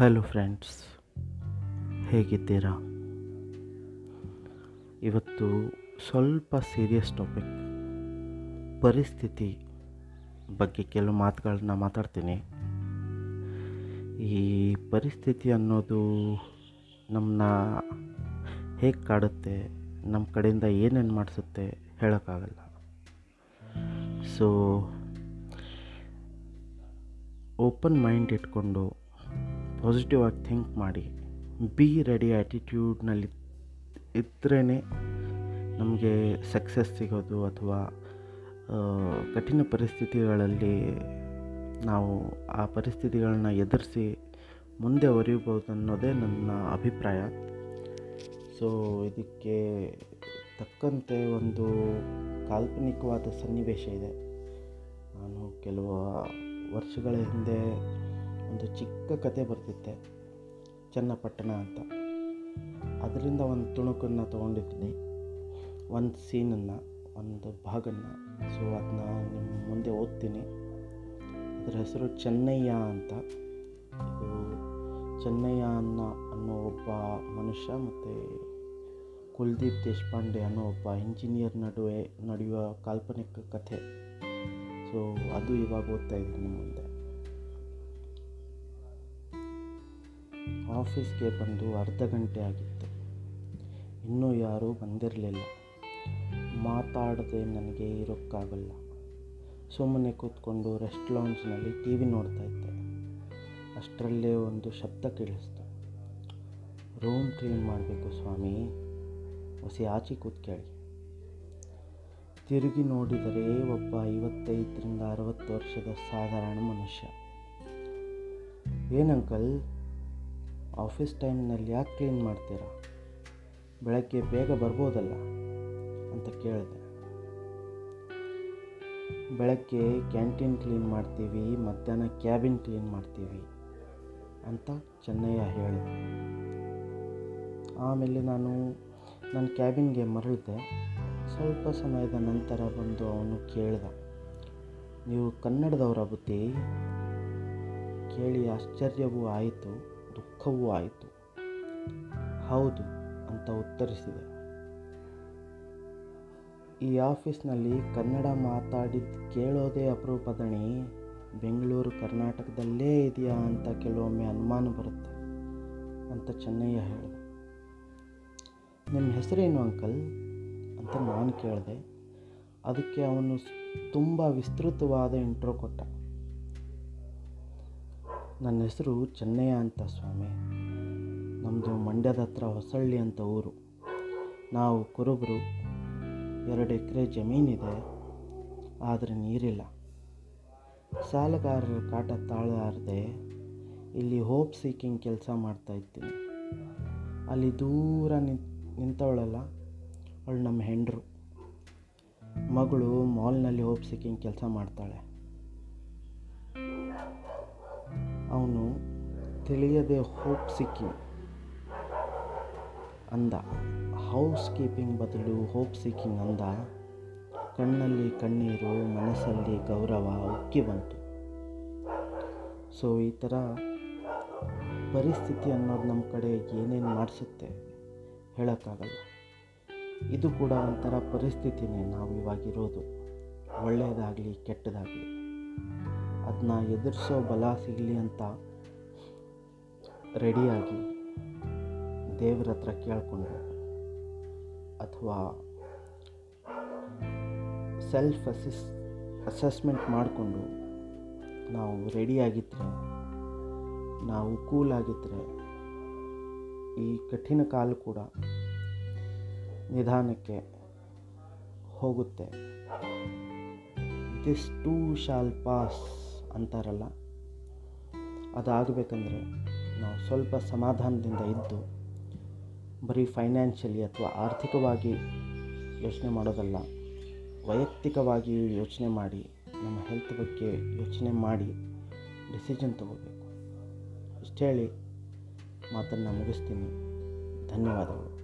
Hello friends ಹೇಗಿದ್ದೀರಾ? ಇವತ್ತು ಸ್ವಲ್ಪ ಸೀರಿಯಸ್ ಟಾಪಿಕ್ ಪರಿಸ್ಥಿತಿ ಬಗ್ಗೆ ಕೆಲವು ಮಾತುಗಳನ್ನ ಮಾತಾಡ್ತೀನಿ. ಈ ಪರಿಸ್ಥಿತಿ ಅನ್ನೋದು ನಮ್ಮನ್ನ ಹೇಗೆ ಕಾಡುತ್ತೆ ನಮ್ಮ ಕಡೆಯಿಂದ ಏನೇನು ಮಾಡಿಸುತ್ತೆ ಹೇಳೋಕ್ಕಾಗಲ್ಲ. ಸೊ ಓಪನ್ ಮೈಂಡ್ ಇಟ್ಕೊಂಡು ಪಾಸಿಟಿವ್ ಆಗಿ ಥಿಂಕ್ ಮಾಡಿ. ಬಿ ರೆಡಿ ಆ್ಯಟಿಟ್ಯೂಡ್ನಲ್ಲಿ ಇದ್ರೇ ನಮಗೆ ಸಕ್ಸಸ್ ಸಿಗೋದು ಅಥವಾ ಕಠಿಣ ಪರಿಸ್ಥಿತಿಗಳಲ್ಲಿ ನಾವು ಆ ಪರಿಸ್ಥಿತಿಗಳನ್ನ ಎದುರಿಸಿ ಮುಂದೆ ಒರಿಬೋದು ಅನ್ನೋದೇ ನನ್ನ ಅಭಿಪ್ರಾಯ. ಸೊ ಇದಕ್ಕೆ ತಕ್ಕಂತೆ ಒಂದು ಕಾಲ್ಪನಿಕವಾದ ಸನ್ನಿವೇಶ ಇದೆ. ನಾನು ಕೆಲವು ವರ್ಷಗಳ ಹಿಂದೆ ಒಂದು ಚಿಕ್ಕ ಕತೆ ಬರ್ತಿದ್ದೆ ಚನ್ನಪಟ್ಟಣ ಅಂತ. ಅದರಿಂದ ಒಂದು ತುಣುಕನ್ನು ತೊಗೊಂಡಿದ್ದೀನಿ ಒಂದು ಸೀನನ್ನು, ಒಂದು ಭಾಗನ್ನು. ಸೊ ಅದನ್ನ ನಿಮ್ಮ ಮುಂದೆ ಓದ್ತೀನಿ. ಅದರ ಹೆಸರು ಚೆನ್ನಯ್ಯ ಅಂತ. ಇದು ಚೆನ್ನಯ್ಯ ಅನ್ನೋ ಅನ್ನೋ ಒಬ್ಬ ಮನುಷ್ಯ ಮತ್ತು ಕುಲ್ದೀಪ್ ದೇಶಪಾಂಡೆ ಅನ್ನೋ ಒಬ್ಬ ಇಂಜಿನಿಯರ್ ನಡುವೆ ನಡೆಯುವ ಕಾಲ್ಪನಿಕ ಕಥೆ. ಸೊ ಅದು ಇವಾಗ ಓದ್ತಾ ಇದ್ದೀನಿ ನಿಮ್ಮ ಮುಂದೆ. ಆಫೀಸ್ಗೆ ಬಂದು ಅರ್ಧ ಗಂಟೆ ಆಗಿತ್ತು. ಇನ್ನೂ ಯಾರೂ ಬಂದಿರಲಿಲ್ಲ. ಮಾತಾಡದೆ ನನಗೆ ಇರೋಕ್ಕಾಗಲ್ಲ. ಸುಮ್ಮನೆ ಕೂತ್ಕೊಂಡು ರೆಸ್ಟ್ ಲಾಂಜ್ನಲ್ಲಿ ಟಿ ವಿ ನೋಡ್ತಾ ಇದ್ದೆ. ಅಷ್ಟರಲ್ಲೇ ಒಂದು ಶಬ್ದ ಕೇಳಿಸ್ತು. ರೂಮ್ ಕ್ಲೀನ್ ಮಾಡಬೇಕು ಸ್ವಾಮಿ. ಹೊಸಿ ಆಚೆ ಕೂತ್ಕೇಳಿ ತಿರುಗಿ ನೋಡಿದರೆ ಒಬ್ಬ ಐವತ್ತೈದರಿಂದ ಅರವತ್ತು ವರ್ಷದ ಸಾಧಾರಣ ಮನುಷ್ಯ. ಏನಂಕಲ್ ಆಫೀಸ್ ಟೈಮ್ನಲ್ಲಿ ಯಾಕೆ ಕ್ಲೀನ್ ಮಾಡ್ತೀರಾ? ಬೆಳಗ್ಗೆ ಬೇಗ ಬರ್ಬೋದಲ್ಲ? ಅಂತ ಕೇಳಿದೆ. ಬೆಳಗ್ಗೆ ಕ್ಯಾಂಟೀನ್ ಕ್ಲೀನ್ ಮಾಡ್ತೀವಿ, ಮಧ್ಯಾಹ್ನ ಕ್ಯಾಬಿನ್ ಕ್ಲೀನ್ ಮಾಡ್ತೀವಿ ಅಂತ ಚೆನ್ನಯ್ಯ ಹೇಳಿದ ಆಮೇಲೆ ನಾನು ನನ್ನ ಕ್ಯಾಬಿನ್ಗೆ ಮರಳಿದೆ ಸ್ವಲ್ಪ ಸಮಯದ ನಂತರ ಬಂದು ಅವನು ಕೇಳಿದ, ನೀವು ಕನ್ನಡದವರ ಬುದ್ಧಿ ಕೇಳಿ ಆಶ್ಚರ್ಯವೂ ಆಯಿತು. ದುಃಖವೂ ಆಯಿತು. ಹೌದು ಅಂತ ಉತ್ತರಿಸಿದೆ. ಈ ಆಫೀಸ್ನಲ್ಲಿ ಕನ್ನಡ ಮಾತಾಡಿದ್ದು ಕೇಳೋದೇ ಅಪರೂಪದಣಿ. ಬೆಂಗಳೂರು ಕರ್ನಾಟಕದಲ್ಲೇ ಇದೆಯಾ ಅಂತ ಕೆಲವೊಮ್ಮೆ ಅನುಮಾನ ಬರುತ್ತೆ ಅಂತ ಚೆನ್ನಯ್ಯ ಹೇಳಿದ. ನಿಮ್ಮ ಹೆಸರೇನು ಅಂಕಲ್? ಅಂತ ನಾನು ಕೇಳಿದೆ. ಅದಕ್ಕೆ ಅವನು ತುಂಬ ವಿಸ್ತೃತವಾದ ಇಂಟ್ರೋ ಕೊಟ್ಟ. ನನ್ನ ಹೆಸರು ಚೆನ್ನಯ್ಯ ಅಂತ ಸ್ವಾಮಿ. ನಮ್ಮದು ಮಂಡ್ಯದ ಹತ್ರ ಹೊಸಳ್ಳಿ ಅಂತ ಊರು. ನಾವು ಕುರುಬರು ಎರಡು ಎಕರೆ ಜಮೀನಿದೆ, ಆದರೆ ನೀರಿಲ್ಲ. ಸಾಲಗಾರರ ಕಾಟ ತಾಳಾರದೆ ಇಲ್ಲಿ ಹೋಪ್ ಸೀಕಿಂಗ್ ಕೆಲಸ ಮಾಡ್ತಾ ಅಲ್ಲಿ ದೂರ ನಿಂತ್ ನಿಂತವಳಲ್ಲ, ಅವಳು ನಮ್ಮ ಹೆಂಡರು. ಮಗಳು ಮಾಲ್ನಲ್ಲಿ ಹೋಪ್ ಸೀಕಿಂಗ್ ಕೆಲಸ ಮಾಡ್ತಾಳೆ. ತಿಳಿಯದೆ ಹೋಪ್ ಸಿಕ್ಕಿ. ಅಂದ ಹೌಸ್ ಕೀಪಿಂಗ್ ಬದಲು ಹೋಪ್ ಸಿಕ್ಕಿಂಗ್ ಅಂದ. ಕಣ್ಣಲ್ಲಿ ಕಣ್ಣೀರು, ಮನಸ್ಸಲ್ಲಿ ಗೌರವ ಉಕ್ಕಿ ಬಂತು. ಸೊ ಈ ಥರ ಪರಿಸ್ಥಿತಿ ಅನ್ನೋದು ನಮ್ಮ ಕಡೆ ಏನೇನು ಮಾಡಿಸುತ್ತೆ ಹೇಳೋಕ್ಕಾಗಲ್ಲ. ಇದು ಕೂಡ ಒಂಥರ ಪರಿಸ್ಥಿತಿನೇ ನಾವು ಇವಾಗಿರೋದು. ಒಳ್ಳೆಯದಾಗಲಿ ಕೆಟ್ಟದಾಗಲಿ. ಅದನ್ನ ಎದುರಿಸೋ ಬಲ ಸಿಗಲಿ ಅಂತ ರೆಡಿಯಾಗಿ ದೇವ್ರ ಹತ್ರ ಕೇಳಿಕೊಂಡು ಅಥವಾ ಸೆಲ್ಫ್ ಅಸಿಸ್ ಅಸೆಸ್ಮೆಂಟ್ ಮಾಡಿಕೊಂಡು ನಾವು ರೆಡಿಯಾಗಿದ್ದರೆ ನಾವು ಕೂಲಾಗಿದ್ದರೆ ಈ ಕಠಿಣ ಕಾಲ ಕೂಡ ನಿಧಾನಕ್ಕೆ ಹೋಗುತ್ತೆ. ದಿಸ್ ಟೂ ಶಾಲ್ ಪಾಸ್ ಅಂತಾರಲ್ಲ, ಅದಾಗಬೇಕಂದ್ರೆ ನಾವು ಸ್ವಲ್ಪ ಸಮಾಧಾನದಿಂದ ಇದ್ದು ಬರೀ ಫೈನಾನ್ಷಿಯಲಿ ಅಥವಾ ಆರ್ಥಿಕವಾಗಿ ಯೋಚನೆ ಮಾಡೋದಲ್ಲ, ವೈಯಕ್ತಿಕವಾಗಿ ಯೋಚನೆ ಮಾಡಿ, ನಮ್ಮ ಹೆಲ್ತ್ ಬಗ್ಗೆ ಯೋಚನೆ ಮಾಡಿ ಡಿಸಿಷನ್ ತಗೋಬೇಕು. ಇಷ್ಟು ಹೇಳಿ ಮಾತನ್ನು ಮುಗಿಸ್ತೀನಿ. ಧನ್ಯವಾದಗಳು.